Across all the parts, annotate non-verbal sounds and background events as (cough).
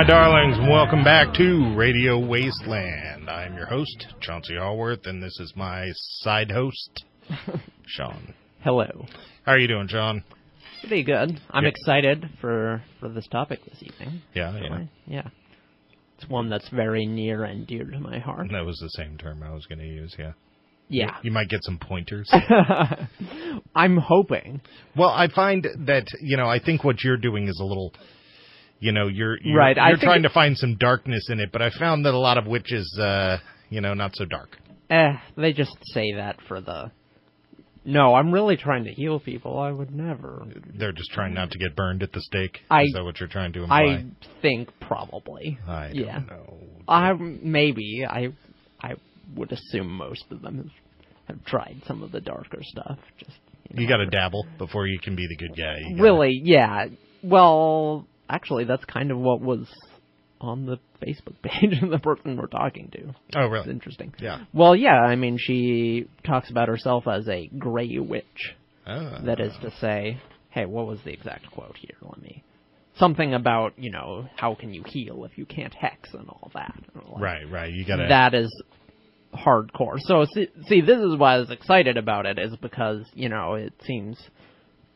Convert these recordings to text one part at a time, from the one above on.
My darlings, and welcome back to Radio Wasteland. I am your host, Chauncey Allworth, and this is my side host, (laughs) Sean. Hello. How are you doing, Sean? Pretty good. I'm Yeah. excited for for this topic this evening. Yeah, yeah. Yeah. It's one that's very near and dear to my heart. That was the same term I was going to use, yeah. Yeah. You might get some pointers. (laughs) I'm hoping. well, I find that, you know, I think what you're doing is a little, you know, you're, you're, Right, you're trying to find some darkness in it, but I found that a lot of witches uh, you know, not so dark. Eh, they just say that for the No, I'm really trying to heal people. I would never. They're just trying not to get burned at the stake. I- is that what you're trying to imply? I think probably. I don't yeah. know. I maybe I I would assume most of them have, have tried some of the darker stuff. Just You got to dabble before you can be the good guy. Gotta- really, yeah. Well, actually, that's kind of what was on the Facebook (laughs) page of the person we're talking to. Oh, It's really? interesting. Yeah. Well, yeah. I mean, she talks about herself as a gray witch. Ah. That is to say, hey, what was the exact quote here? Let me. Something about you know how can you heal if you can't hex and all that. Like, Right, right. You got to. that is hardcore. So see, see, this is why I was excited about it, is because you know it seems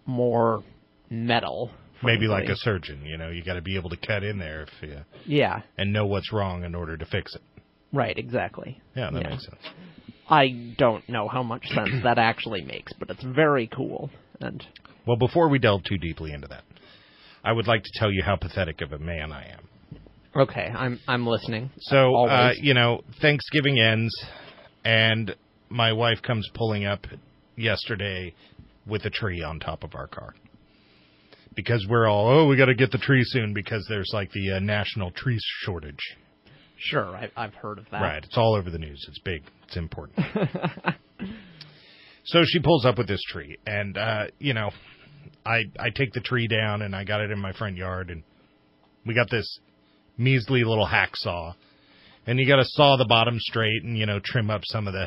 more metal. Maybe like a surgeon, you know, you got to be able to cut in there if you, yeah, and know what's wrong in order to fix it. right, exactly. Yeah, that Yeah. makes sense. I don't know how much sense that actually makes, but it's very cool. And Well, before we delve too deeply into that, I would like to tell you how pathetic of a man I am. okay, I'm I'm listening. So, uh, you know, Thanksgiving ends, and my wife comes pulling up yesterday with a tree on top of our car. Because we're all, oh, we got to get the tree soon because there's like the uh, national tree shortage. Sure, I, I've heard of that. Right. It's all over the news. It's big. It's important. (laughs) so she pulls up with this tree, and uh, you know, I I take the tree down, and I got it in my front yard, and we got this measly little hacksaw, and you got to saw the bottom straight, and you know, trim up some of the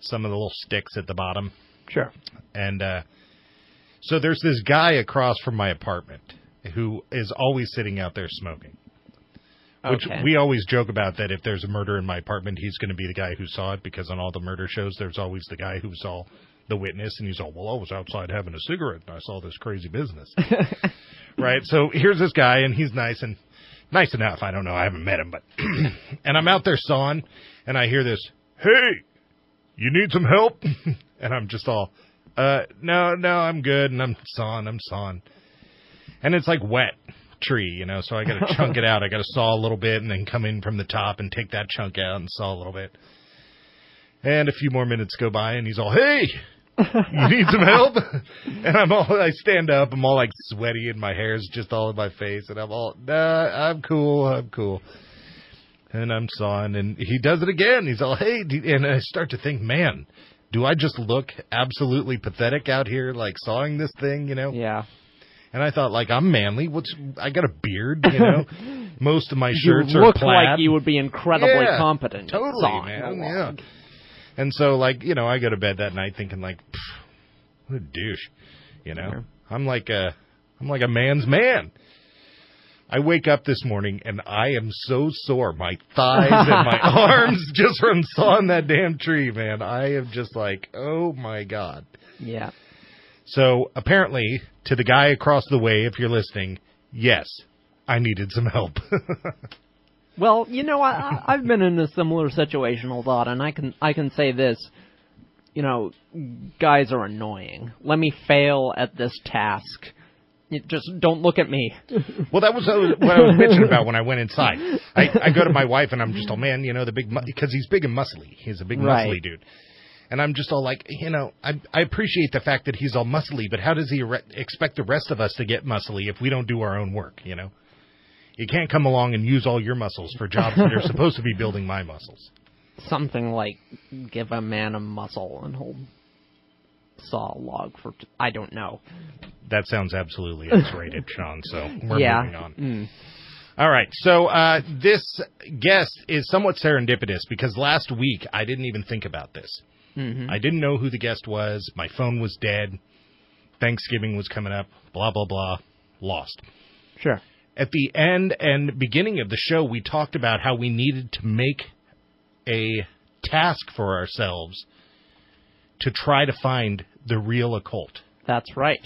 some of the little sticks at the bottom, Sure. and uh, so there's this guy across from my apartment who is always sitting out there smoking. Which Okay. we always joke about that if there's a murder in my apartment, he's going to be the guy who saw it because on all the murder shows, there's always the guy who saw the witness, and he's all, "Well, I was outside having a cigarette and I saw this crazy business." (laughs) right. So here's this guy, and he's nice and nice enough. I don't know. I haven't met him, but (clears throat) and I'm out there sawing, and I hear this, "Hey, you need some help?" (laughs) and I'm just all, "Uh, no, no, I'm good." And I'm sawing, I'm sawing, and it's like wet tree, you know, so I got to chunk it out. I got to saw a little bit and then come in from the top and take that chunk out and saw a little bit. And a few more minutes go by and he's all, "Hey, you need some help?" (laughs) and I'm all I stand up, I'm all like sweaty and my hair's just all in my face and I'm all, "Nah, I'm cool. I'm cool." And I'm sawing and he does it again. He's all, "Hey," and I start to think, "Man, do I just look absolutely pathetic out here like sawing this thing, you know?" Yeah. And I thought, like, I'm manly. What's I got a beard, you know. (laughs) Most of my shirts you are look plaid. like you would be incredibly Yeah, competent. totally, man. Yeah. And so, like, you know, I go to bed that night thinking, like, what a douche, you know. Yeah. I'm like a, I'm like a man's man. I wake up this morning and I am so sore, my thighs (laughs) and my arms, just from sawing that damn tree, man. I am just like, oh my god. Yeah. So apparently, to the guy across the way, if you're listening, yes, I needed some help. (laughs) Well, you know, I, I've been in a similar situational thought, and I can I can say this. You know, guys are annoying. Let me fail at this task. You just don't look at me. (laughs) well, that was uh, what I was bitching about when I went inside. I, I go to my wife and I'm just all, man, you know, the big, because he's big and muscly. He's a big Right. muscly dude. And I'm just all like, you know, I, I appreciate the fact that he's all muscly, but how does he re- expect the rest of us to get muscly if we don't do our own work, you know? You can't come along and use all your muscles for jobs that are supposed to be building my muscles. Something like give a man a muscle and he'll saw a log for. T- I don't know. That sounds absolutely X-rated, (laughs) Sean. So we're yeah. moving on. Mm. All right. So uh, this guest is somewhat serendipitous because last week I didn't even think about this. hmm I didn't know who the guest was. My phone was dead. Thanksgiving was coming up. Blah blah blah. Lost. Sure. at the end and beginning of the show, we talked about how we needed to make a task for ourselves to try to find the real occult. That's right.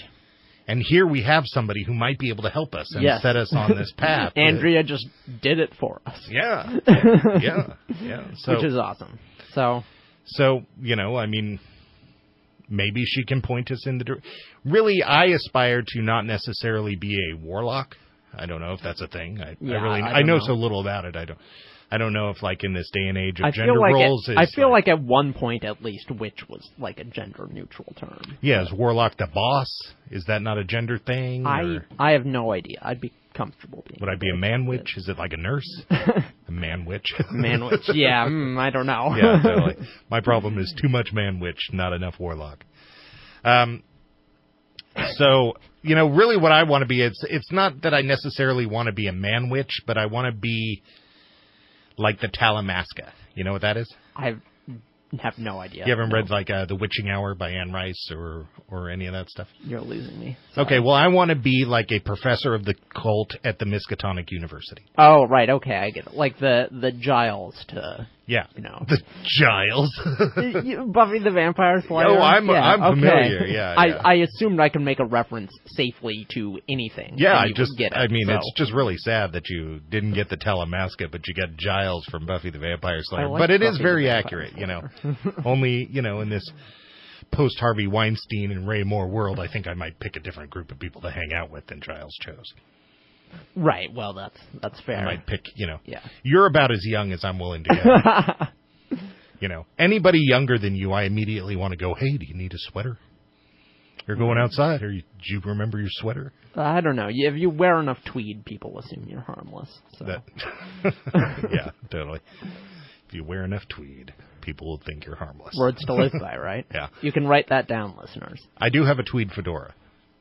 And here we have somebody who might be able to help us and Yes. set us on this (laughs) path. Andrea just did it for us, Yeah. (laughs) Yeah. Yeah. So, which is awesome. So so, you know, I mean, maybe she can point us in the direction. Really, I aspire to not necessarily be a warlock. I don't know if that's a thing. I, Yeah, I really, I I, know, know. so little about it. I don't, I don't know if like in this day and age of I gender like roles, it, I feel like at one point at least, witch was like a gender neutral term. yeah, is warlock the boss? Is that not a gender thing? I or I have no idea. I'd be comfortable being. would I be a man witch? Is it like a nurse? (laughs) a man witch? (laughs) Man witch. Yeah, (laughs) mm, I don't know. yeah, totally. My problem is too much man witch, not enough warlock. Um, so you know, really, what I want to be it's it's not that I necessarily want to be a man witch, but I want to be like the Talamasca. You know what that is? I have no idea. You haven't No, read like uh, The Witching Hour by Anne Rice or or any of that stuff? You're losing me. Okay, well, I want to be like a professor of the cult at the Miskatonic University. Oh right, okay, I get it. Like the the Giles to Yeah, you know the Giles. (laughs) Buffy the Vampire Slayer. Oh, I'm- yeah, I'm okay. familiar, yeah, (laughs) I yeah. I assumed I could make a reference safely to anything. Yeah, I just, get it. I mean, so. it's just really sad that you didn't get the Talamasca, but you got Giles from Buffy the Vampire Slayer. like but it is Buffy the very accurate, you know. (laughs) Only, you know, in this post Harvey Weinstein and Roy Moore world, I think I might pick a different group of people to hang out with than Giles chose. Right. Well, that's that's fair. I might pick, you know, Yeah. you're about as young as I'm willing to go. (laughs) you know, anybody younger than you, I immediately want to go, hey, do you need a sweater? You're going outside, or you, do you remember your sweater? I don't know. If you wear enough tweed, people assume you're harmless. So. That, (laughs) yeah, totally. If you wear enough tweed, people will think you're harmless. Words to live (laughs) by, right? Yeah. You can write that down, listeners. I do have a tweed fedora,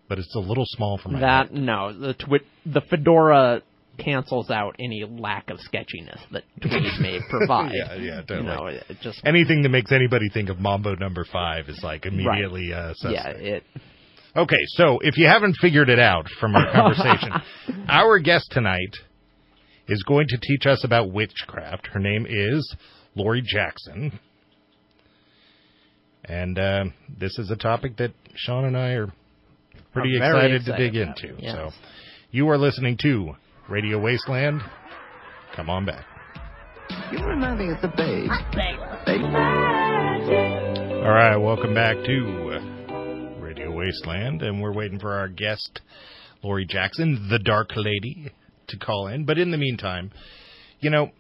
but it's a little small for my That head. no, the twi- the fedora cancels out any lack of sketchiness that tweed may (laughs) provide. Yeah, yeah, totally. You know, it just Anything that makes anybody think of Mambo Number Five is like immediately uh, suspect. yeah, it Okay, so if you haven't figured it out from our (laughs) conversation, our guest tonight is going to teach us about witchcraft. Her name is Lori Jackson. And uh, this is a topic that Sean and I are pretty Are very excited, to dig into. yes. So you are listening to Radio Wasteland. Come on back. You remind me of the babe. Babe. All right, welcome back to Radio Wasteland, and we're waiting for our guest, Lori Jackson, the Dark Lady, to call in. But in the meantime, you know,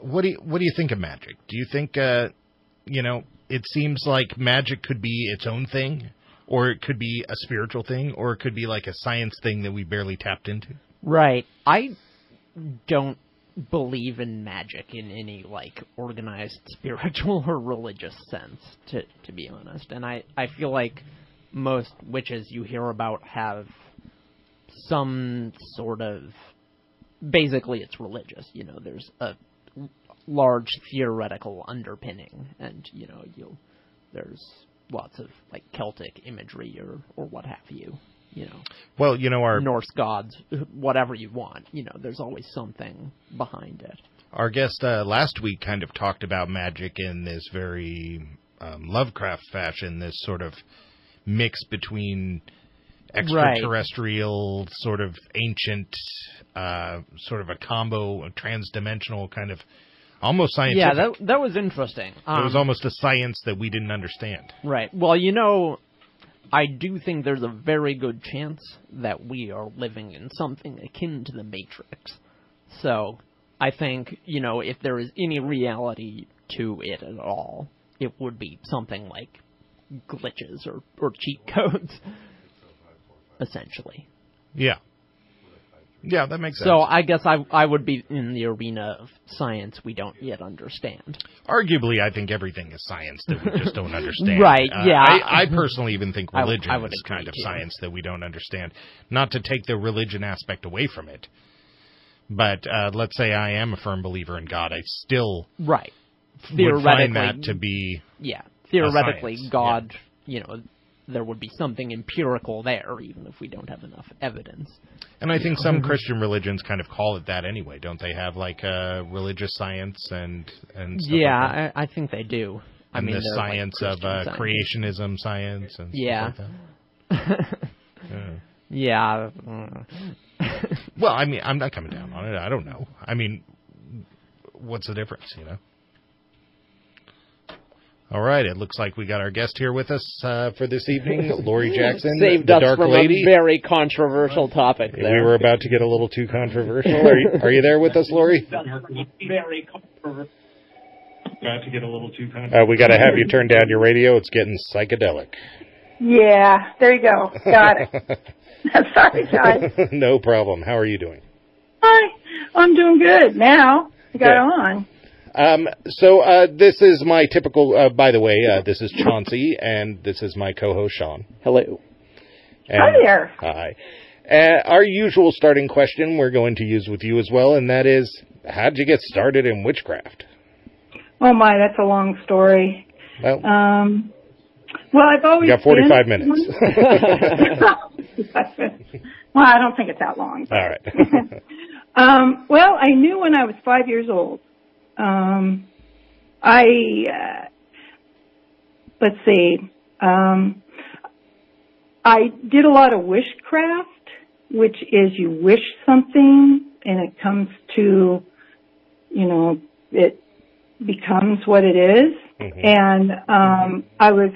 what do you, what do you think of magic? Do you think, uh, you know, it seems like magic could be its own thing, or it could be a spiritual thing, or it could be like a science thing that we barely tapped into? right. I don't believe in magic in any like organized (laughs) spiritual or religious sense to to be honest and i i feel like most witches you hear about have some sort of basically it's religious you know there's a large theoretical underpinning and you know you'll there's lots of like celtic imagery or or what have you you know Well, you know, our Norse gods, whatever you want. You know, there's always something behind it. Our guest uh, last week kind of talked about magic in this very um, Lovecraft fashion, this sort of mix between extraterrestrial, sort of ancient, uh, sort of a combo, a transdimensional kind of, almost scientific. Yeah, that that was interesting. Um, it was almost a science that we didn't understand. right. Well, you know, I do think there's a very good chance that we are living in something akin to the Matrix. So, I think you know if there is any reality to it at all, it would be something like glitches or or cheat codes, (laughs) essentially. Yeah. Yeah, that makes sense. So I guess I I would be in the arena of science we don't yet understand. Arguably, I think everything is science that we just don't (laughs) understand. Right, Uh, yeah. I, I personally even think religion I would is kind of too. science that we don't understand. Not to take the religion aspect away from it, but uh, let's say I am a firm believer in God. I still Right. would find Theoretically, that to be yeah. Theoretically, God, you know, there would be something empirical there, even if we don't have enough evidence. And I think some Christian religions kind of call it that anyway, don't they? Have like uh, religious science and and stuff yeah, like that? I, I think they do. I and mean, the they're, like, science of uh, science. creationism science and Yeah. like that. (laughs) Yeah. Yeah. Well, I mean, I'm not coming down on it. I don't know. I mean, what's the difference, you know? All right, it looks like we got our guest here with us uh, for this evening, (laughs) Lori Jackson, Saved the us Dark from Lady. a very controversial topic we were about to get a little too controversial. Are you, are you there with us, Lori? very controversial. About to get a little too controversial. Uh, we got to have you turn down your radio. It's getting psychedelic. Yeah, there you go. Got it. (laughs) (laughs) Sorry, guys. no problem. How are you doing? Hi, I'm doing good now. I got Good. on. Um, so uh, this is my typical. Uh, by the way, uh, this is Chauncey, and this is my co-host Sean. Hello. And, Hi there. Hi. Uh, our usual starting question we're going to use with you as well, and that is, how'd you get started in witchcraft? Oh my, that's a long story. Well, Um, well, I've always you got 45 been- minutes. (laughs) well, I don't think it's that long. All right. (laughs) Um, well, I knew when I was five years old. Um, I uh, let's see. Um, I did a lot of wishcraft, which is you wish something and it comes to, you know, it becomes what it is. Mhm. And um, I was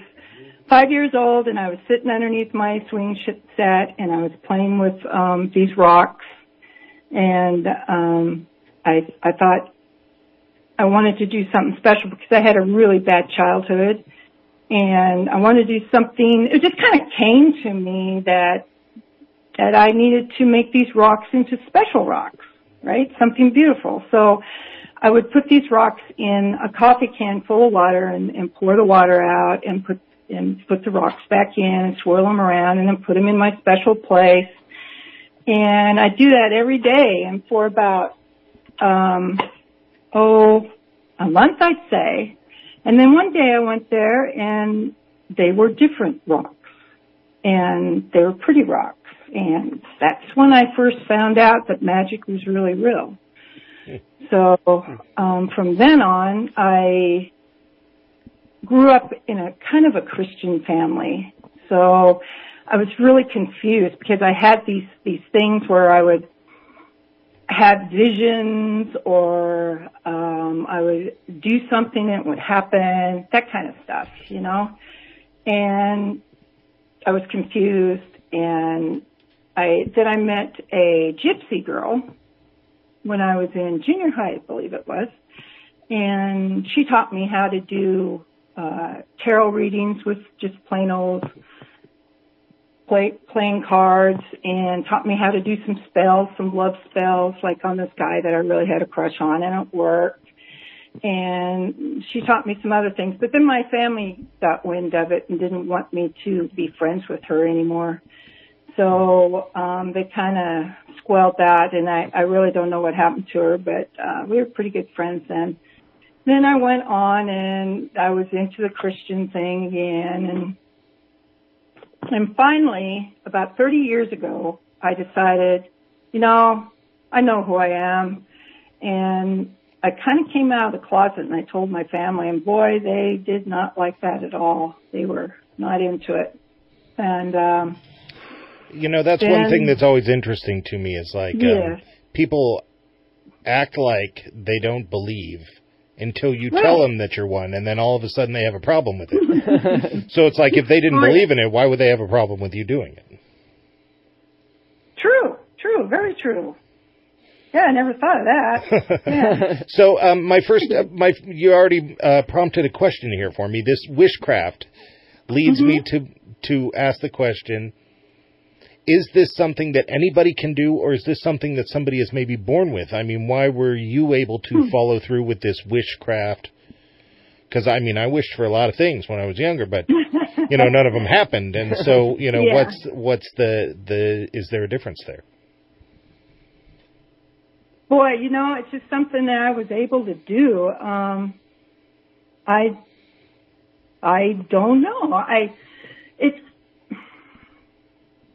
five years old, and I was sitting underneath my swing set, and I was playing with um, these rocks, and um, I I thought I wanted to do something special because I had a really bad childhood, and I wanted to do something. It just kind of came to me that that I needed to make these rocks into special rocks, right? Something beautiful. So I would put these rocks in a coffee can full of water and, and pour the water out and put and put the rocks back in and swirl them around and then put them in my special place. And I do that every day and for about um oh a month I'd say. And then one day I went there and they were different rocks and they were pretty rocks. And that's when I first found out that magic was really real. So um, from then on, I grew up in a kind of a Christian family. So I was really confused because I had these these things where I would have visions or um, I would do something and it would happen, that kind of stuff, you know. And I was confused and I then I met a gypsy girl when I was in junior high, I believe it was, and she taught me how to do uh, tarot readings with just plain old play, playing cards, and taught me how to do some spells, some love spells, like on this guy that I really had a crush on, and it worked. And she taught me some other things, but then my family got wind of it and didn't want me to be friends with her anymore. So um, they kind of squelched that, and I, I really don't know what happened to her, but uh, we were pretty good friends then. Then I went on, and I was into the Christian thing again, and and finally, about 30 years ago, I decided, you know, I know who I am, and I kind of came out of the closet and I told my family, and boy, they did not like that at all. They were not into it, and um, You know, that's one thing that's always interesting to me is like um, people act like they don't believe until you Right. tell them that you're one, and then all of a sudden they have a problem with it. (laughs) so it's like if they didn't believe in it, why would they have a problem with you doing it? True, true, very true. Yeah, I never thought of that. (laughs) Yeah. So um, my first, uh, my you already uh, prompted a question here for me. This wishcraft leads me to to ask the question: Is this something that anybody can do, or is this something that somebody is maybe born with? I mean, why were you able to follow through with this wishcraft? Because I mean, I wished for a lot of things when I was younger, but you know, none of them happened. And so, (laughs) you know, Yeah. what's what's the the is there a difference there? Boy, you know, it's just something that I was able to do. Um, I, I don't know. I, it's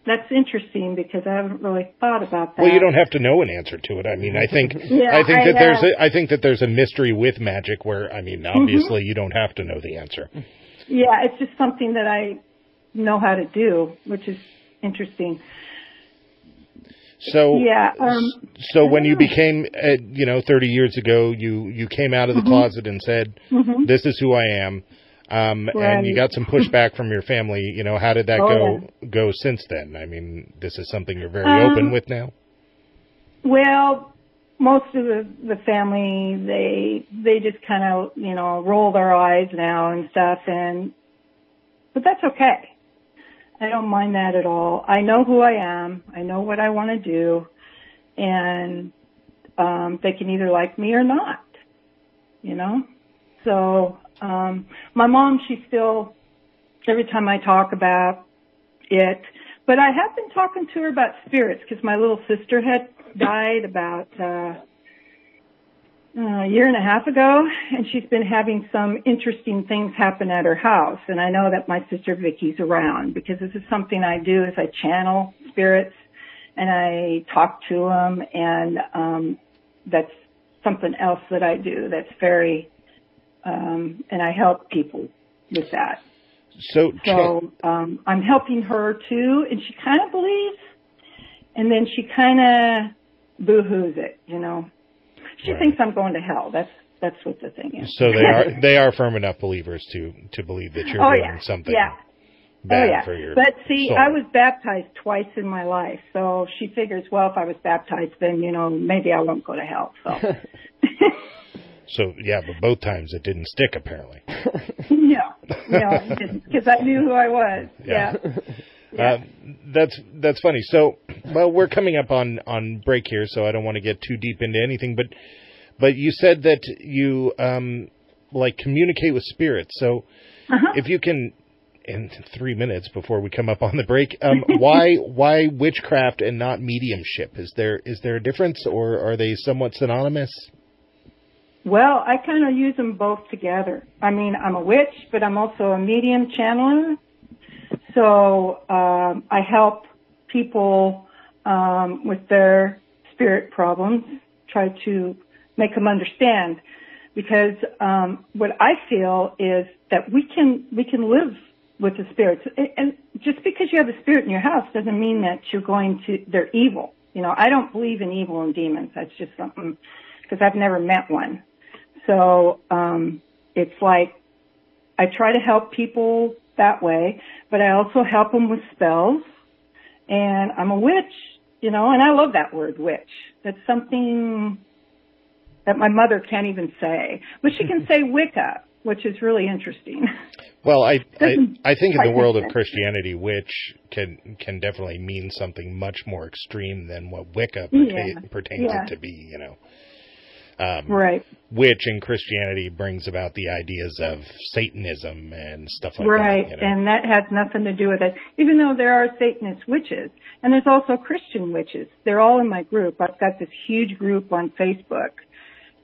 that's interesting because I haven't really thought about that. Well, you don't have to know an answer to it. I mean, I think (laughs) Yeah, I think I that there's a, I think that there's a mystery with magic where I mean, Mm-hmm. obviously you don't have to know the answer. Yeah, it's just something that I know how to do, which is interesting. So Yeah. Um, so when you became uh, you know 30 years ago, you you came out of the Mm-hmm. closet and said, "This is who I am." Um, and you got some pushback from your family. You know, how did that Oh, go go since then? I mean, this is something you're very Um, open with now. Well, most of the the family they they just kind of you know roll their eyes now and stuff, and but that's okay. I don't mind that at all. I know who I am. I know what I want to do, and um, they can either like me or not. You know, so um, my mom, she still every time I talk about it. But I have been talking to her about spirits because my little sister had died about uh, a year and a half ago, and she's been having some interesting things happen at her house. And I know that my sister Vicky's around because this is something I do is I channel spirits and I talk to them, and um, that's something else that I do that's very, um, and I help people with that. So, So um, I'm helping her too, and she kind of believes, and then she kind of boo-hoos it. You know, she Right. thinks I'm going to hell. That's that's what the thing is. so they are (laughs) they are firm enough believers to to believe that you're oh doing yeah, something yeah, bad oh yeah. for your. But see, soul. I was baptized twice in my life, so she figures, well, if I was baptized, then you know maybe I won't go to hell. So (laughs) So yeah, but both times it didn't stick apparently. (laughs) no, no, because I knew who I was. (laughs) Yeah. Yeah. (laughs) Uh, that's that's funny. So, well, we're coming up on on break here, so I don't want to get too deep into anything. But but you said that you um like communicate with spirits. So Uh-huh. if you can. In three minutes before we come up on the break, um, why why witchcraft and not mediumship? Is there is there a difference, or are they somewhat synonymous? Well, I kind of use them both together. I mean, I'm a witch, but I'm also a medium channeler. So um, I help people um, with their spirit problems, try to make them understand. Because um, what I feel is that we can we can live with the spirits, and just because you have a spirit in your house doesn't mean that you're going to they're evil. You know, I don't believe in evil and demons. That's just something because I've never met one. So um, it's like I try to help people that way, but I also help them with spells. And I'm a witch, you know, and I love that word witch. That's something that my mother can't even say, but she can say Wicca, which is really interesting. Well, I, I I think in the world of. Christianity, witch can can definitely mean something much more extreme than what Wicca Yeah, pertains yeah. it to be. You know, um, right, which in Christianity brings about the ideas of Satanism and stuff like right. that. You know? And that has nothing to do with it, even though there are Satanist witches. And there's also Christian witches. They're all in my group. I've got this huge group on Facebook.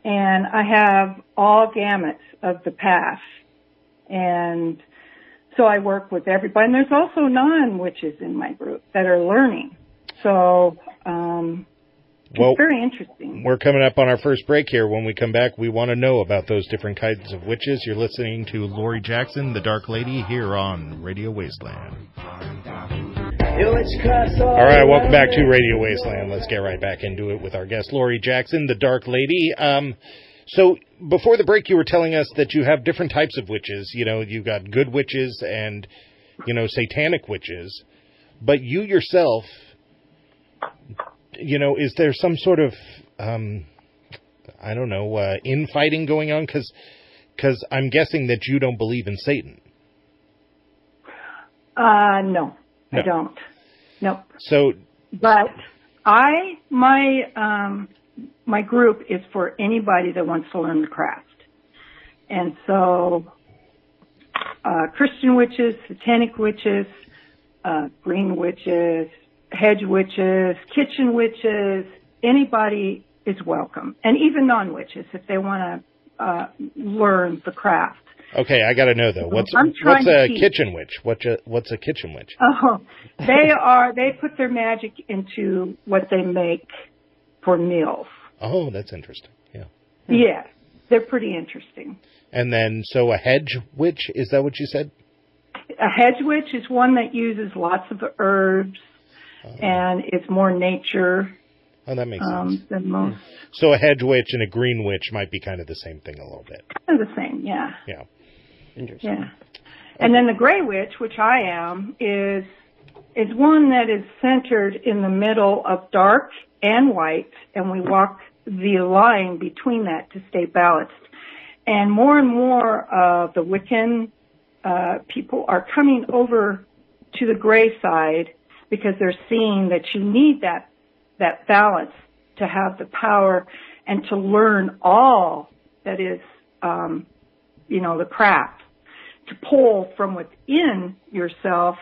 And I have all gamuts of the path. And so I work with everybody. And there's also non-witches in my group that are learning. So, um, well, it's very interesting. we're coming up on our first break here. When we come back, we want to know about those different kinds of witches. You're listening to Lori Jackson, the Dark Lady, here on Radio Wasteland. All right, welcome back to Radio Wasteland. Let's get right back into it with our guest, Lori Jackson, the Dark Lady. Um, so before the break, you were telling us that you have different types of witches. You know, you've got good witches and, you know, satanic witches. But you yourself, you know, is there some sort of, um, I don't know, uh, infighting going on? Because cause I'm guessing that you don't believe in Satan. Uh, no, No. I don't. Nope. So But I, my, um, my group is for anybody that wants to learn the craft. And so, uh, Christian witches, satanic witches, uh, green witches, hedge witches, kitchen witches, anybody is welcome. And even non-witches if they want to, uh, learn the craft. Okay, I got to know though. What's what's a kitchen witch? What's a what's a kitchen witch? Oh, they (laughs) are. They put their magic into what they make for meals. Oh, that's interesting. Yeah. Yes, they're pretty interesting. And then, so a hedge witch is that what you said? A hedge witch is one that uses lots of herbs and it's more nature Oh, that makes sense. um, than most. So a hedge witch and a green witch might be kind of the same thing a little bit. Kind of the same, yeah, Yeah. Interesting. yeah. And then the gray witch, which I am, is is one that is centered in the middle of dark and white, and we walk the line between that to stay balanced. And more and more of the Wiccan uh, people are coming over to the gray side because they're seeing that you need that that balance to have the power and to learn all that is, um, you know, the craft to pull from within yourself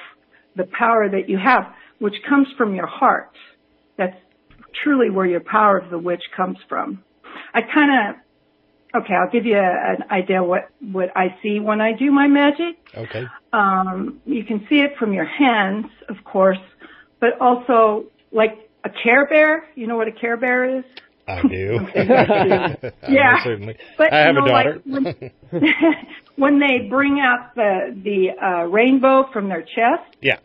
the power that you have, which comes from your heart. That's truly where your power of the witch comes from. I kind of, okay, I'll give you a, an idea what, what I see when I do my magic. Okay. Um, you can see it from your hands, of course, but also like a Care Bear. You know what a Care Bear is? I do. (laughs) (laughs) Yeah. Certainly. But, I have you know, a daughter. Like when, (laughs) when they bring out the the uh, rainbow from their chest, yeah.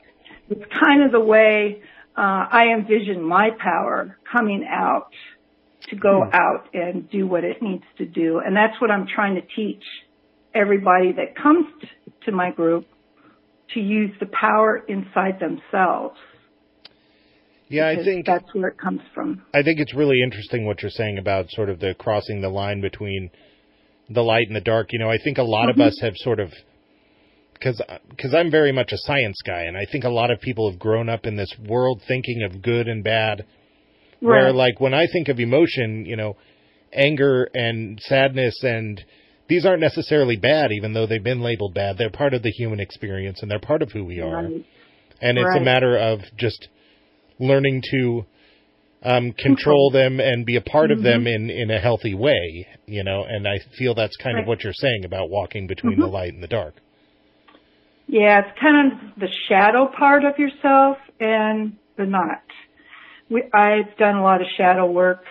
it's kind of the way uh, I envision my power coming out to go out and do what it needs to do, and that's what I'm trying to teach everybody that comes t- to my group to use the power inside themselves. Yeah, I think that's where it comes from. I think it's really interesting what you're saying about sort of the crossing the line between the light and the dark. You know, I think a lot Mm-hmm. of us have sort of because because I'm very much a science guy, and I think a lot of people have grown up in this world thinking of good and bad. Right. Where like when I think of emotion, you know, anger and sadness and these aren't necessarily bad, even though they've been labeled bad. They're part of the human experience and they're part of who we are. Right. And it's a matter of just learning to um, control them and be a part of them in, in a healthy way, you know. And I feel that's kind of what you're saying about walking between the light and the dark. Yeah, it's kind of the shadow part of yourself and the not. We, I've done a lot of shadow work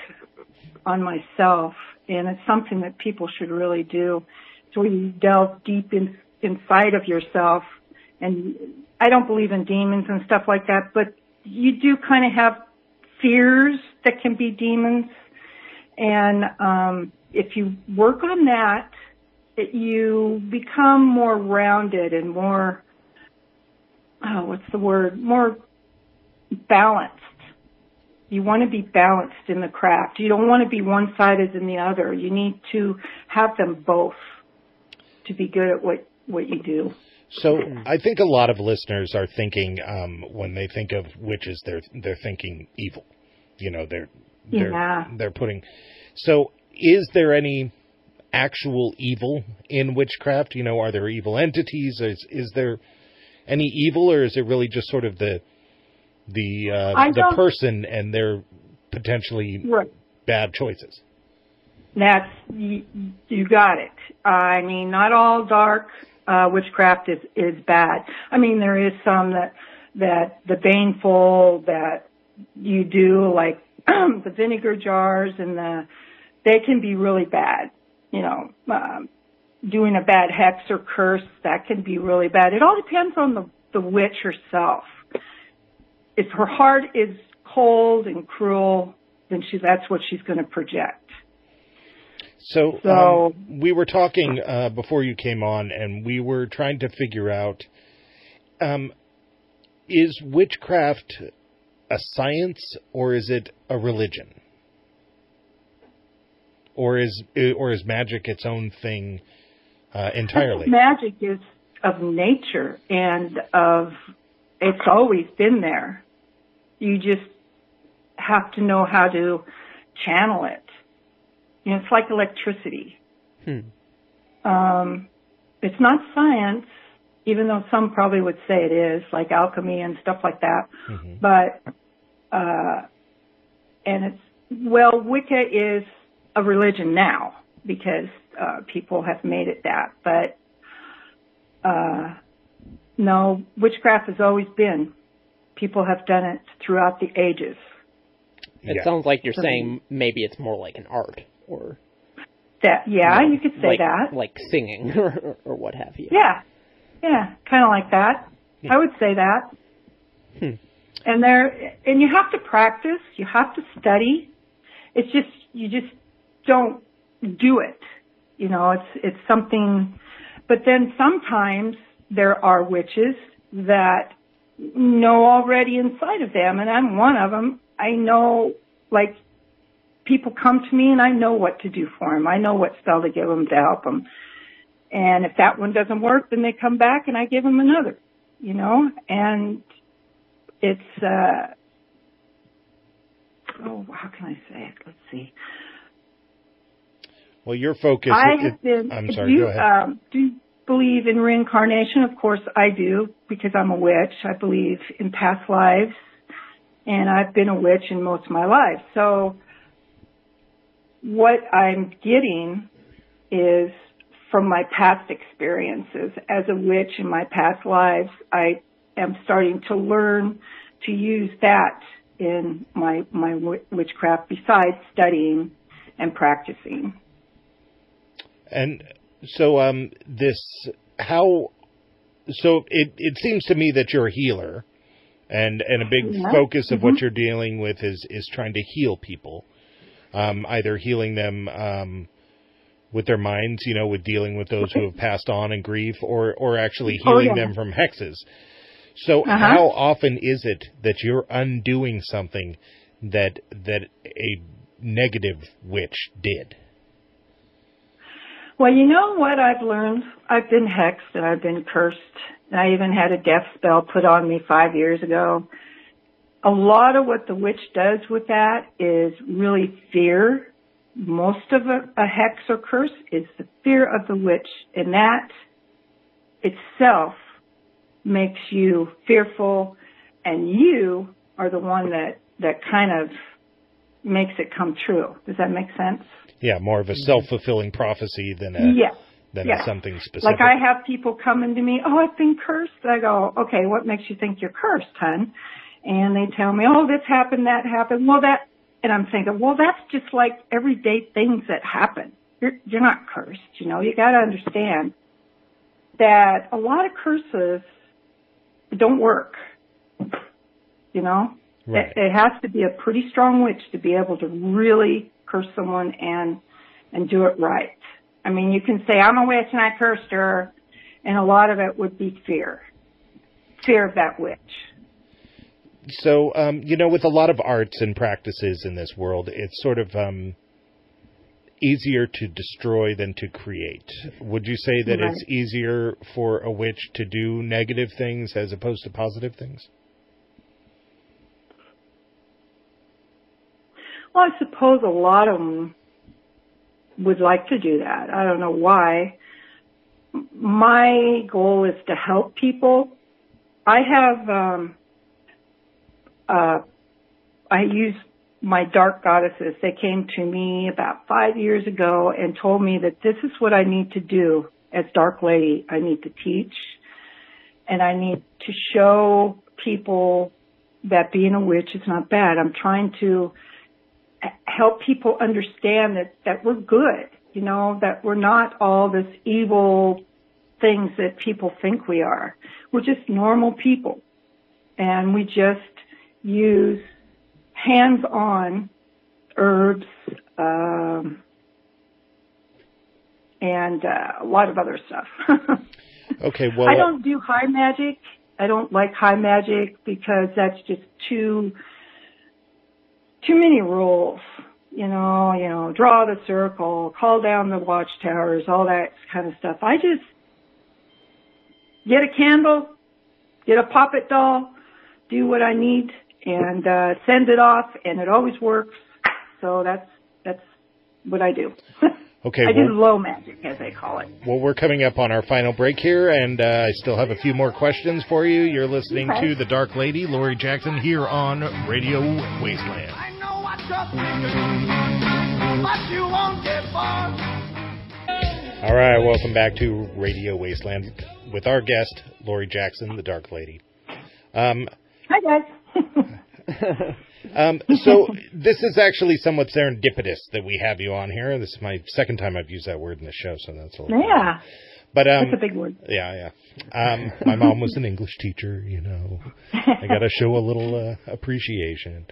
on myself, and it's something that people should really do. So you delve deep in, inside of yourself, and I don't believe in demons and stuff like that, but you do kind of have fears that can be demons, and um, if you work on that, it, you become more rounded and more oh what's the word? More balanced. You want to be balanced in the craft. You don't want to be one sided than the other. You need to have them both to be good at what what you do So I think a lot of listeners are thinking um, when they think of witches, they're they're thinking evil. You know, they're they're Yeah. they're putting. So is there any actual evil in witchcraft? You know, are there evil entities? Is is there any evil, or is it really just sort of the the uh, the person and their potentially right bad choices? That's you, you got it. I mean, not all dark uh, witchcraft is is bad. I mean, there is some that that the baneful that you do, like (clears throat) the vinegar jars and the they can be really bad. You know, um, doing a bad hex or curse that can be really bad. It all depends on the the witch herself. If her heart is cold and cruel, then she that's what she's going to project. So, So- um, we were talking uh, before you came on, and we were trying to figure out: um, is witchcraft a science or is it a religion, or is or is magic its own thing uh, entirely? Magic is of nature and of it's always been there. You just have to know how to channel it. You know, it's like electricity. Hmm. Um, it's not science, even though some probably would say it is, like alchemy and stuff like that. Mhm. But, uh, and it's, well, Wicca is a religion now because, uh, people have made it that. But, uh, no, witchcraft has always been. People have done it throughout the ages. It Yeah. sounds like you're saying maybe it's more like an art or That yeah, you could say like, that. like singing (laughs) or, or what have you. Yeah, yeah, kind of like that. I would say that. Hmm. And there, and you have to practice. You have to study. It's just you just don't do it. You know, it's it's something. But then sometimes there are witches that know already inside of them, and I'm one of them. I know, like, people come to me and I know what to do for them. I know what spell to give them to help them. And if that one doesn't work, then they come back and I give them another, you know, and it's, uh, oh, how can I say it? Let's see. Well, your focus. I it- have been, I'm sorry. you, go ahead. Um, do you believe in reincarnation? Of course I do because I'm a witch. I believe in past lives and I've been a witch in most of my life. So what I'm getting is from my past experiences as a witch in my past lives, I am starting to learn to use that in my, my witchcraft besides studying and practicing. And so, um, this how? So it it seems to me that you're a healer, and and a big Yeah. focus of Mm-hmm. what you're dealing with is is trying to heal people, um, either healing them um, with their minds, you know, with dealing with those who have passed on in grief, or or actually Oh, healing yeah. them from hexes. So Uh-huh. how often is it that you're undoing something that that a negative witch did? Well, you know what I've learned? I've been hexed and I've been cursed. And I even had a death spell put on me five years ago. A lot of what the witch does with that is really fear. Most of a, a hex or curse is the fear of the witch and that itself makes you fearful and you are the one that, that kind of makes it come true. Does that make sense? Yeah, more of a self fulfilling prophecy than a Yes. than yeah. something specific. Like I have people coming to me, oh, I've been cursed. I go, okay, what makes you think you're cursed, hun? And they tell me, oh, this happened, that happened. Well, that, and I'm thinking, well, that's just like everyday things that happen. You're, you're not cursed, you know, you gotta understand that a lot of curses don't work. You know? Right. It, it has to be a pretty strong witch to be able to really curse someone and and do it right. I mean, you can say I'm a witch and I cursed her, and a lot of it would be fear, fear of that witch. So, um, you know, with a lot of arts and practices in this world, it's sort of um, easier to destroy than to create. Would you say that Right. it's easier for a witch to do negative things as opposed to positive things? Well, I suppose a lot of them would like to do that. I don't know why. My goal is to help people. I have, um, uh, I use my dark goddesses. They came to me about five years ago and told me that this is what I need to do as Dark Lady. I need to teach and I need to show people that being a witch is not bad. I'm trying to help people understand that that we're good you know that we're not all this evil things that people think we are we're just normal people and we just use hands on herbs um and uh, a lot of other stuff (laughs) Okay, well, I don't do high magic. I don't like high magic because that's just too too many rules. You know, you know, draw the circle, call down the watchtowers, all that kind of stuff. I just get a candle, get a puppet doll, do what I need, and uh, send it off, and it always works. So that's that's what I do. (laughs) okay, I do low magic, as they call it. well, we're coming up on our final break here, and uh, I still have a few more questions for you. You're listening Okay. to The Dark Lady, Lori Jackson, here on Radio Wasteland. I know what you're but you won't get far. All right, welcome back to Radio Wasteland. with our guest Lori Jackson, the Dark Lady. Um, Hi guys. (laughs) um, so this is actually somewhat serendipitous that we have you on here. This is my second time I've used that word in the show, so that's a little. yeah, But um, that's a big word. yeah, yeah. Um, my mom was an English teacher, you know. I got to show a little uh, appreciation.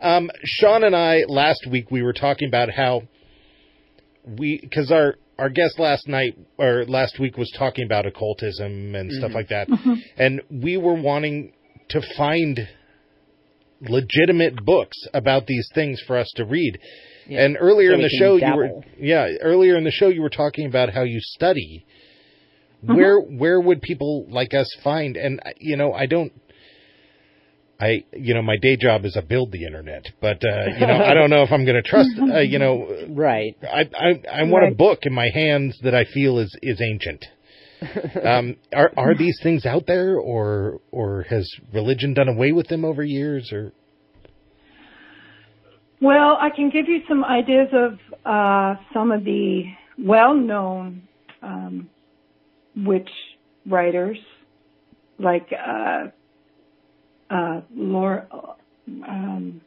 Um, Sean and I last week we were talking about how we because our our guest last night or last week was talking about occultism and stuff like that, and we were wanting to find legitimate books about these things for us to read. Yeah. And earlier So in the can show, you were yeah. Earlier in the show, you were talking about how you study. Where where would people like us find? And you know, I don't. I you know my day job is I build the internet, but uh, you know I don't know if I'm going to trust. Uh, you know, (laughs) Right. I I, I want a book in my hands that I feel is is ancient. (laughs) um, are are these things out there, or or has religion done away with them over years? Or Well, I can give you some ideas of uh, some of the well-known um, witch writers, like uh, uh, Laura, um,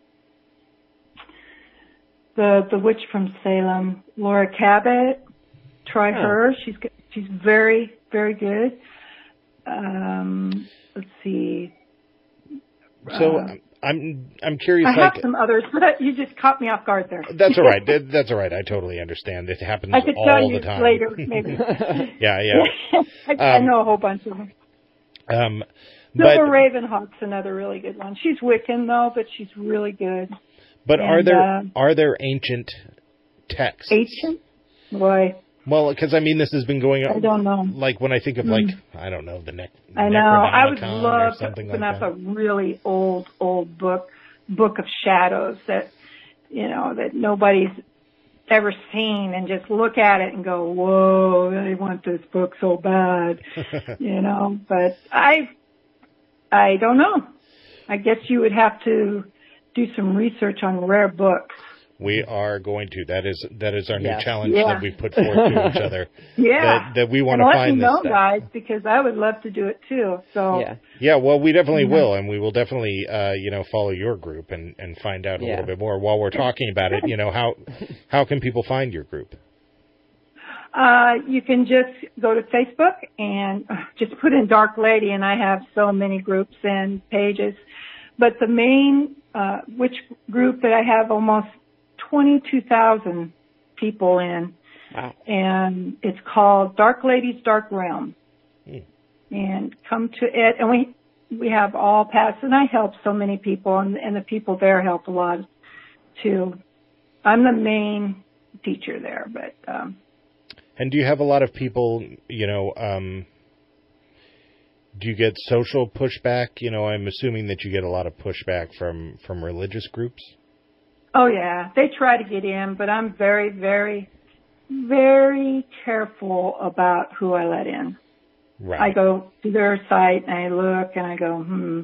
the the witch from Salem, Laura Cabot. Try Huh. her. She's she's very very good. Um, let's see. so Uh, I'm I'm curious. I have like some others, (laughs) but you just caught me off guard there. (laughs) that's all right. (laughs) That's all right. I totally understand. It happens I could all tell you the time. later, maybe. yeah, yeah. I, I Um, know a whole bunch of them. Um, Silver but Ravenhawk's another really good one. She's Wiccan though, but she's really good. but are there uh, are there ancient texts? Ancient? Boy, Well, because I mean, this has been going on. I don't know. Like when I think of hmm. like I don't know the neck. I know. I would love to open like up that. a really old, old book, Book of Shadows that, you know, that nobody's ever seen and just look at it and go, whoa, I want this book so bad, (laughs) you know, but I, I don't know. I guess you would have to do some research on rare books. We are going to. That is that is our new challenge Yeah. that we put forth to each (laughs) other. Yeah. That, that we want and to let find me this know, stuff. guys, because I would love to do it too. So Yeah. Yeah, well, we definitely Mhm. will, and we will definitely, uh, you know, follow your group and, and find out a Yeah. little bit more. While we're talking about it, you know, how (laughs) how can people find your group? Uh, you can just go to Facebook and uh, (laughs) just put in Dark Lady, and I have so many groups and pages. But the main uh, witch group that I have almost 22,000 people in, Wow. and it's called Dark Ladies Dark Realm. Hmm. And come to it, and we we have all paths, and I help so many people, and, and the people there help a lot too. I'm the main teacher there, but. Um, And do you have a lot of people, you know, um, do you get social pushback? You know, I'm assuming that you get a lot of pushback from from religious groups. Oh yeah, they try to get in, but I'm very, very, very careful about who I let in. Right. I go to their site and I look and I go, hmm,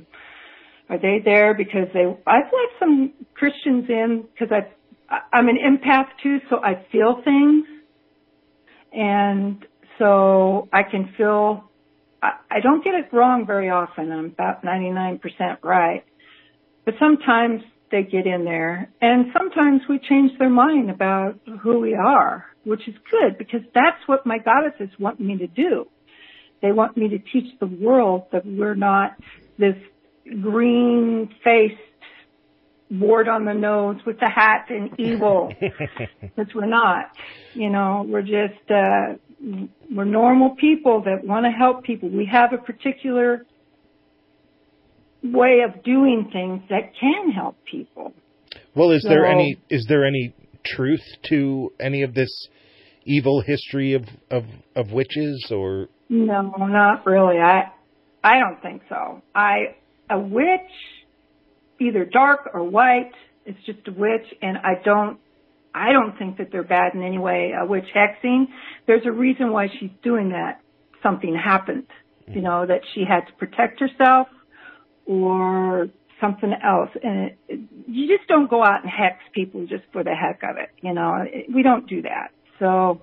are they there because they? I've let some Christians in because I, I'm an empath too, so I feel things, and so I can feel. I, I don't get it wrong very often. I'm about 99% right, but sometimes they get in there, and sometimes we change their mind about who we are, which is good because that's what my goddesses want me to do. They want me to teach the world that we're not this green faced wart on the nose with the hat and evil. (laughs) Because we're not. You know, we're just uh we're normal people that want to help people. We have a particular way of doing things that can help people. Well, is there any is there any truth to any of this evil history of of of witches or No, not really. I I don't think so. I a witch, either dark or white, it's just a witch, and I don't I don't think that they're bad in any way. A witch hexing, there's a reason why she's doing that. Something happened, you mm. know, that she had to protect herself or something else. And it, it, you just don't go out and hex people just for the heck of it, you know. It, we don't do that. So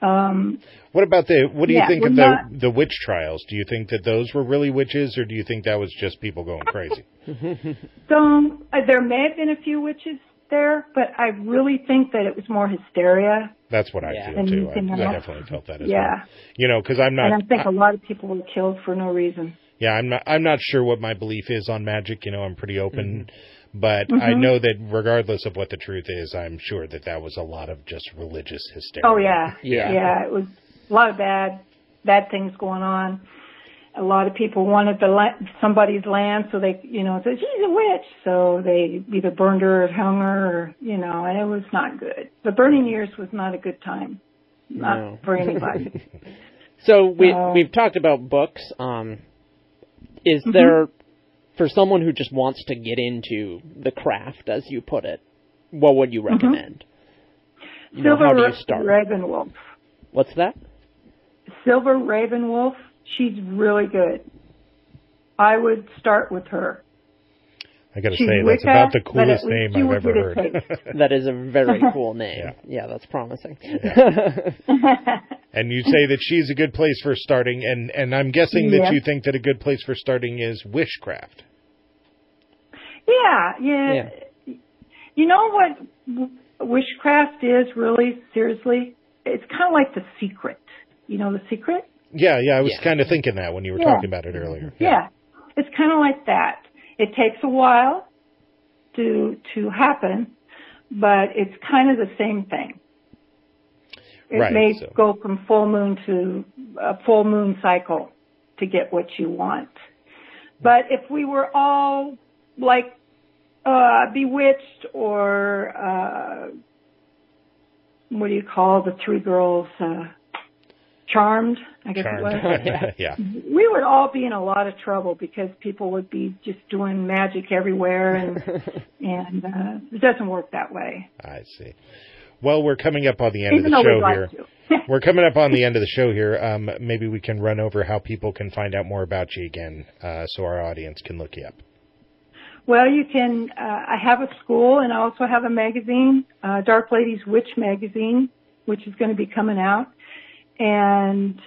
Um, What about the? What do you Yeah, think we're of the not- the witch trials? Do you think that those were really witches, or do you think that was just people going crazy? (laughs) so uh, there may have been a few witches there, but I really think that it was more hysteria. That's what I Yeah. feel And too. I, I definitely felt that as Yeah, well. You know, because I'm not. and I think a lot of people were killed for no reason. Yeah, I'm not. I'm not sure what my belief is on magic. You know, I'm pretty open, Mm-hmm. but I Mhm. know that regardless of what the truth is, I'm sure that that was a lot of just religious hysteria. Oh yeah, Yeah. yeah. It was a lot of bad, bad things going on. A lot of people wanted the la- somebody's land, so they, you know, said she's a witch, so they either burned her or hung her, or you know, and it was not good. The burning years was not a good time, not No. for anybody. (laughs) So we No. we've talked about books. Um, is Mhm. there for someone who just wants to get into the craft, as you put it, what would you recommend? You know, Silver how do you start? Ravenwolf. What's that? Silver Ravenwolf. She's really good. I would start with her. I got to She's say, that's about the coolest name I've ever heard. (laughs) That is a very (laughs) cool name. Yeah. Yeah, that's promising. and you say that she's a good place for starting, and and I'm guessing that Yeah. you think that a good place for starting is wishcraft. Yeah, yeah. Yeah. You know what w- witchcraft is really seriously? It's kind of like the secret. You know the secret? Yeah, yeah, I was Yeah. kind of thinking that when you were Yeah. talking about it earlier. Yeah. It's kind of like that. It takes a while to to happen, but it's kind of the same thing. It Right, may so- go from full moon to a full moon cycle to get what you want. But if we were all like uh, bewitched or uh, what do you call the three girls? Uh, charmed, I guess it was. (laughs) Charmed. yeah. we would all be in a lot of trouble because people would be just doing magic everywhere and (laughs) and uh, it doesn't work that way. I see. Well, we're coming up on the end Even of the show we'd here. like. (laughs) We're coming up on the end of the show here. Um, maybe we can run over how people can find out more about you again, uh, so our audience can look you up. well, you can. Uh, I have a school and I also have a magazine, uh, Dark Ladies Witch magazine, which is going to be coming out, and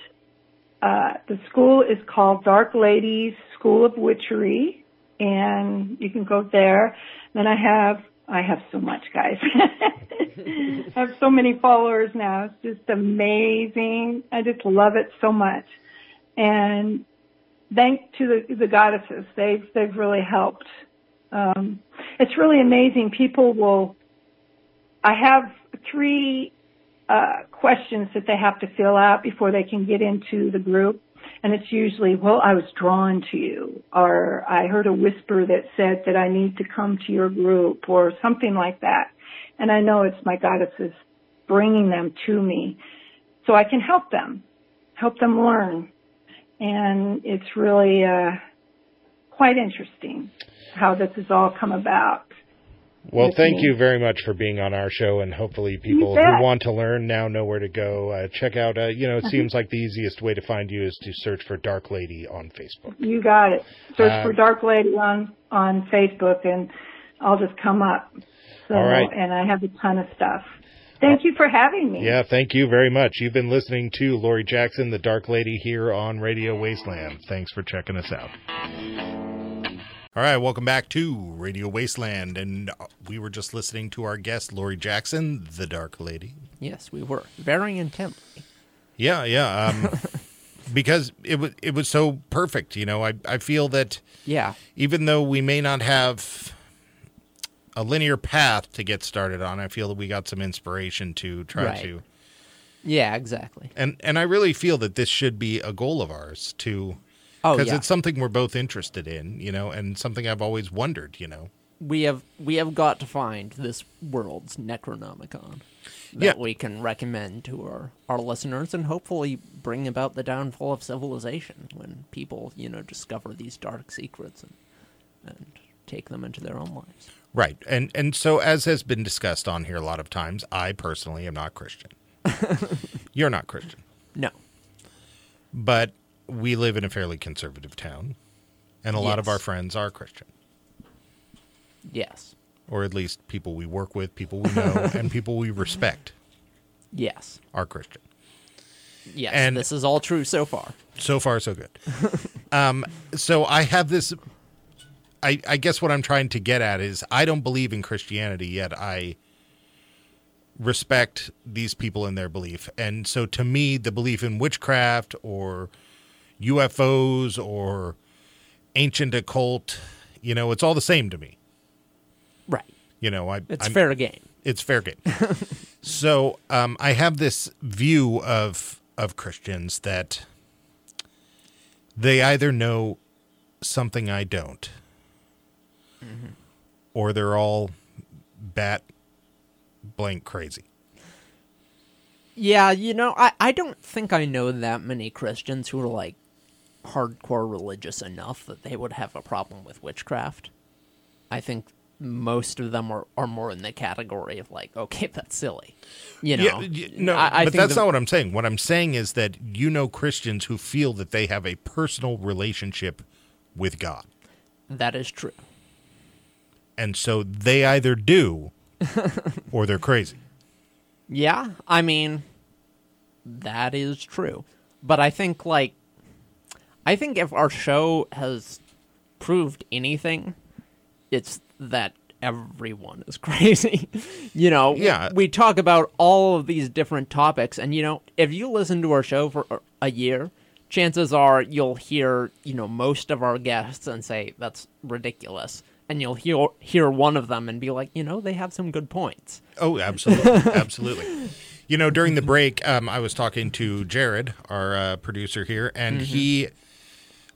uh, the school is called Dark Ladies School of Witchery, and you can go there. Then I have I have so much, guys. (laughs) I have so many followers now. It's just amazing. I just love it so much. And thank to the, the goddesses, they've they've really helped. Um, it's really amazing. People will. I have three uh, questions that they have to fill out before they can get into the group. And it's usually, well, I was drawn to you, or I heard a whisper that said that I need to come to your group, or something like that. And I know it's my goddesses bringing them to me so I can help them, help them learn. And it's really uh, quite interesting how this has all come about. Well, thank me. you very much for being on our show, and hopefully people who want to learn now know where to go. Uh, check out, uh, you know, Uh-huh. it seems like the easiest way to find you is to search for Dark Lady on Facebook. You got it. Search Uh, for Dark Lady on on Facebook, and I'll just come up. So, All right. and I have a ton of stuff. Thank you for having me. Yeah, thank you very much. You've been listening to Lori Jackson, the Dark Lady, here on Radio Wasteland. Thanks for checking us out. All right, welcome back to Radio Wasteland, and uh, we were just listening to our guest, Lori Jackson, the Dark Lady. yes, we were very intently. Yeah, yeah. Um, (laughs) because it was it was so perfect. You know, I I feel that Yeah, even though we may not have a linear path to get started on, I feel that we got some inspiration to try Right. to. yeah, exactly. And and I really feel that this should be a goal of ours to Oh because yeah, it's something we're both interested in, you know, and something I've always wondered, you know. we have we have got to find this world's Necronomicon that Yeah. we can recommend to our our listeners, and hopefully bring about the downfall of civilization when people you know discover these dark secrets and and take them into their own lives. Right. And and so as has been discussed on here a lot of times, I personally am not Christian. (laughs) You're not Christian. No, But we live in a fairly conservative town, and a lot of our friends are Christian, yes, or at least people we work with, people we know, (laughs) and people we respect yes, are Christian. Yes, And- this is all true so far. So far, so good. (laughs) um, so I have this. I, I guess what I'm trying to get at is I don't believe in Christianity yet. I respect these people in their belief, and so to me, the belief in witchcraft or UFOs or ancient occult, you know, it's all the same to me. Right. You know, I It's I'm- fair game. it's fair game. (laughs) so um, I have this view of of Christians that they either know something I don't, or they're all bat blank crazy. Yeah, you know, I, I don't think I know that many Christians who are like hardcore religious enough that they would have a problem with witchcraft. I think most of them are, are more in the category of like, okay, (laughs) that's silly. You know, Yeah, no, I, I but that's the- not what I'm saying. What I'm saying is that you know Christians who feel that they have a personal relationship with God. that is true. And so they either do (laughs) or they're crazy. Yeah, I mean, that is true. But I think, like, I think if our show has proved anything, it's that everyone is (laughs) crazy. you know, Yeah. we talk about all of these different topics, and, you know, if you listen to our show for a year, chances are you'll hear, you know, most of our guests and say, that's ridiculous. And you'll hear hear one of them and be like, you know, they have some good points. Oh, absolutely, (laughs) absolutely. You know, during the break, um, I was talking to Jared, our uh, producer here, and he,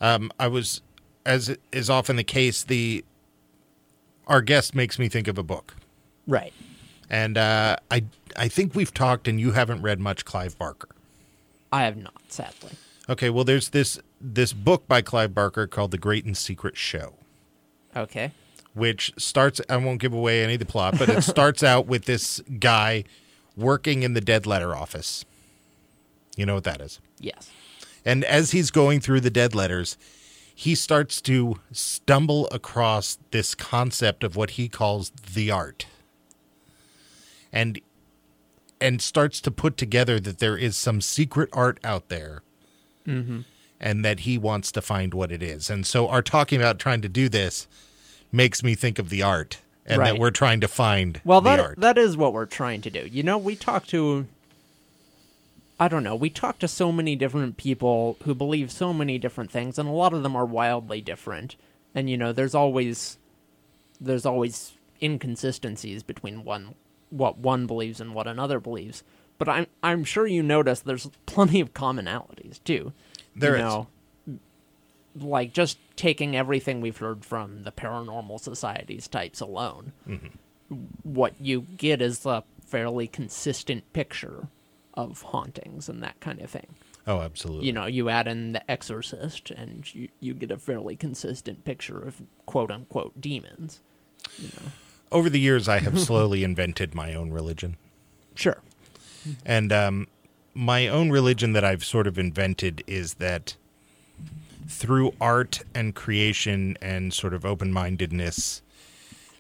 um, I was, as is often the case, the our guest makes me think of a book, Right. and uh, I I think we've talked, and you haven't read much Clive Barker. I have not, sadly. Okay, well, there's this this book by Clive Barker called The Great and Secret Show. Okay. which starts I won't give away any of the plot, but it (laughs) starts out with this guy working in the dead letter office. You know what that is. Yes. And as he's going through the dead letters, he starts to stumble across this concept of what he calls the art. And and starts to put together that there is some secret art out there. Mm-hmm. And that he wants to find what it is. And so our talking about trying to do this makes me think of the art and Right. that we're trying to find Well, that that is what we're trying to do. You know, we talk to I don't know, we talk to so many different people who believe so many different things and a lot of them are wildly different. And you know, there's always there's always inconsistencies between one what one believes and what another believes. But I'm I'm sure you notice there's plenty of commonalities too. There you is. like just taking everything we've heard from the paranormal societies types alone mm-hmm. what you get is a fairly consistent picture of hauntings and that kind of thing. oh, absolutely. You know, you add in The Exorcist, and you, you get a fairly consistent picture of quote unquote demons. Over the years I have (laughs) slowly invented my own religion. Sure. And um, my own religion that I've sort of invented is that through art and creation and sort of open mindedness,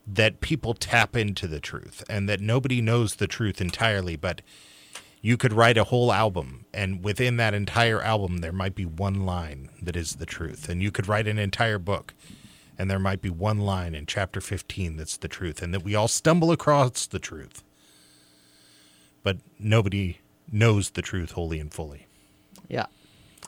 that people tap into the truth and that nobody knows the truth entirely, but you could write a whole album and within that entire album there might be one line that is the truth and you could write an entire book and there might be one line in chapter 15 that's the truth and that we all stumble across the truth but nobody knows the truth wholly and fully. Yeah.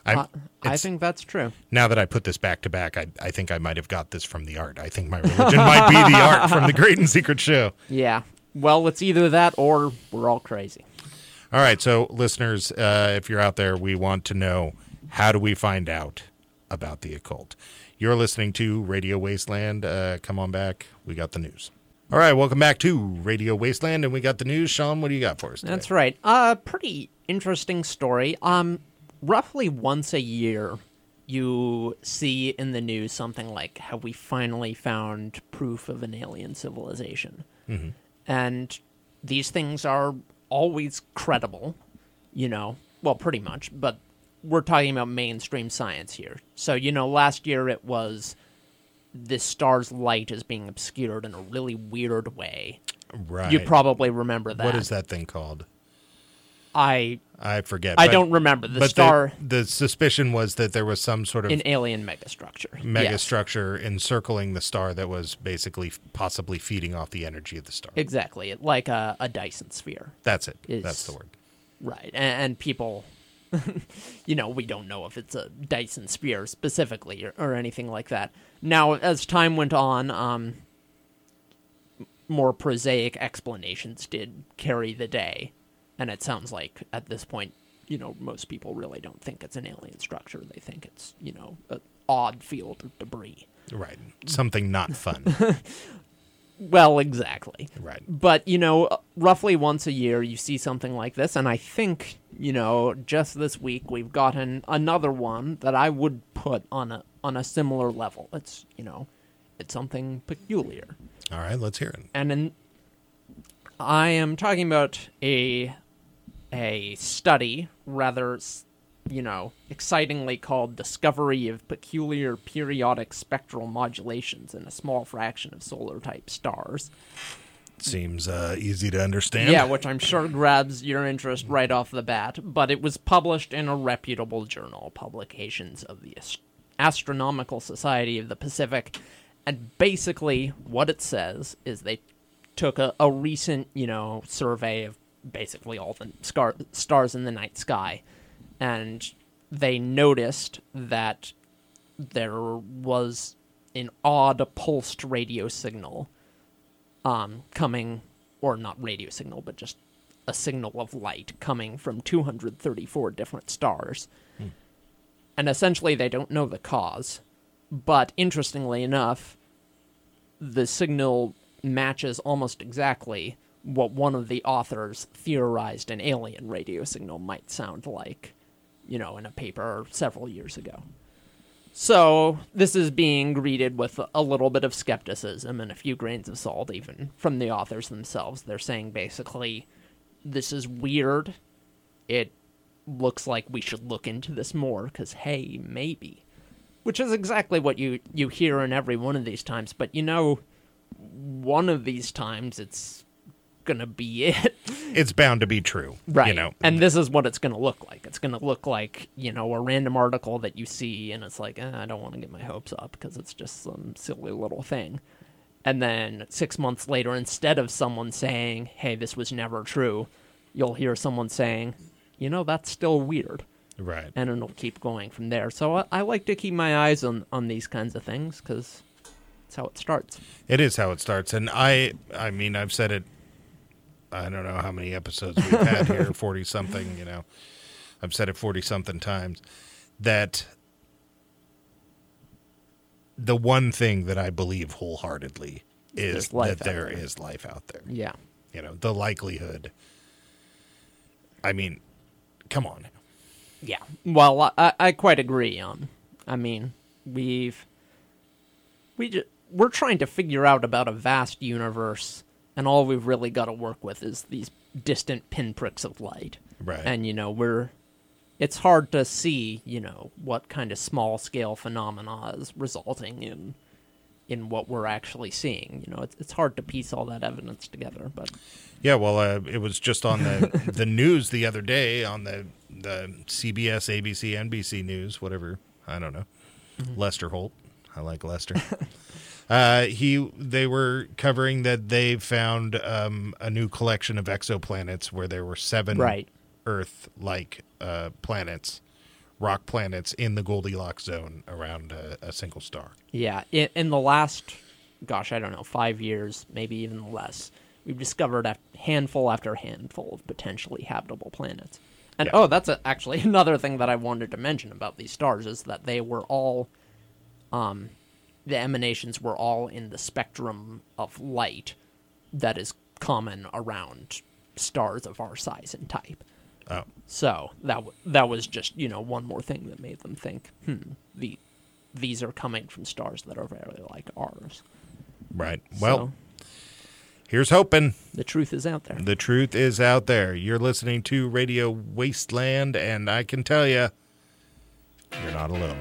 I, I, I think that's true. now that I put this back to back, I, I think I might have got this from the art. I think my religion might be the art from the (laughs) Great and Secret Show. Yeah. Well, it's either that or we're all crazy. All right, so listeners, uh, if you're out there, we want to know how do we find out about the occult? You're listening to Radio Wasteland. Uh, come on back. We got the news. All right, welcome back to Radio Wasteland, and we got the news. Sean, what do you got for us? Today? That's right. Uh pretty interesting story. Um roughly once a year you see in the news something like how we finally found proof of an alien civilization. And these things are always credible, you know. Well, pretty much, but we're talking about mainstream science here. So, you know, last year it was this star's light is being obscured in a really weird way. right. You probably remember that. What is that thing called? I I forget. I but- don't remember the but star The, the suspicion was that there was some sort of in alien megastructure. megastructure encircling the star that was basically possibly feeding off the energy of the star. Exactly, like a, a Dyson sphere. That's it. is- That's the word. Right, and, and people, (laughs) you know, we don't know if it's a Dyson sphere specifically or, or anything like that. Now, as time went on, um, more prosaic explanations did carry the day, and it sounds like at this point, you know, most people really don't think it's an alien structure. They think it's, you know, an odd field of debris. Right. Something not fun. (laughs) Well, exactly. right. But, you know, roughly once a year you see something like this, and I think, you know, just this week we've gotten another one that I would put on a on a similar level. It's, you know, it's something peculiar. All right. Let's hear it. And in, I am talking about a a study rather you know, excitingly called Discovery of Peculiar Periodic Spectral Modulations in a Small Fraction of Solar Type Stars. Seems uh, easy to understand. Yeah, which I'm sure grabs your interest right off the bat, but it was published in a reputable journal, Publications of the Ast- Astronomical Society of the Pacific. And basically, what it says is they took a, a recent, you know, survey of basically all the scar- stars in the night sky, and they noticed that there was an odd pulsed radio signal um, coming, or not radio signal, but just a signal of light coming from 234 different stars. And essentially, they don't know the cause. But interestingly enough, the signal matches almost exactly what one of the authors theorized an alien radio signal might sound like, you know, in a paper several years ago. So, this is being greeted with a little bit of skepticism and a few grains of salt, even from the authors themselves. They're saying basically, this is weird. It looks like we should look into this more, because hey, maybe. Which is exactly what you, you hear in every one of these times, but you know, one of these times it's gonna be it. It's bound to be true. Right. You know. And this is what it's going to look like. It's going to look like, you know, a random article that you see and it's like, eh, I don't want to get my hopes up because it's just some silly little thing. And then six months later, instead of someone saying, hey, this was never true, you'll hear someone saying, you know, that's still weird. right. And it'll keep going from there. So I, I like to keep my eyes on, on these kinds of things because it's how it starts. It is how it starts, and I, I mean, I've said it. I don't know how many episodes we've had here, (laughs) forty something. You know, I've said it forty something times. That the one thing that I believe wholeheartedly is that there there. is life out there. Yeah. You know, the likelihood. I mean, come on. Yeah. Well, I- I, quite agree. Um, I mean, we've we ju- we're trying to figure out about a vast universe, and all we've really got to work with is these distant pinpricks of light. Right. And you know, we're it's hard to see, you know, what kind of small scale phenomena is resulting in in what we're actually seeing. You know, it's it's hard to piece all that evidence together, but Yeah, well, uh, it was just on the (laughs) the news the other day on the the CBS, ABC, NBC news, whatever. I don't know. Lester Holt. I like Lester. (laughs) uh, he they were covering that they found um, a new collection of exoplanets where there were seven Right. Earth-like uh, planets, rock planets in the Goldilocks zone around a, a single star. Yeah, in, in the last, gosh, I don't know, five years, maybe even less, we've discovered a handful after handful of potentially habitable planets. And Yeah. oh, that's a, actually (laughs) another thing that I wanted to mention about these stars is that they were all, um, the emanations were all in the spectrum of light that is common around stars of our size and type. Oh, So that w- that was just you know one more thing that made them think, hmm, the these are coming from stars that are very like ours. right. Well, So, here's hoping. the truth is out there. The truth is out there. You're listening to Radio Wasteland, and I can tell you, you're not alone.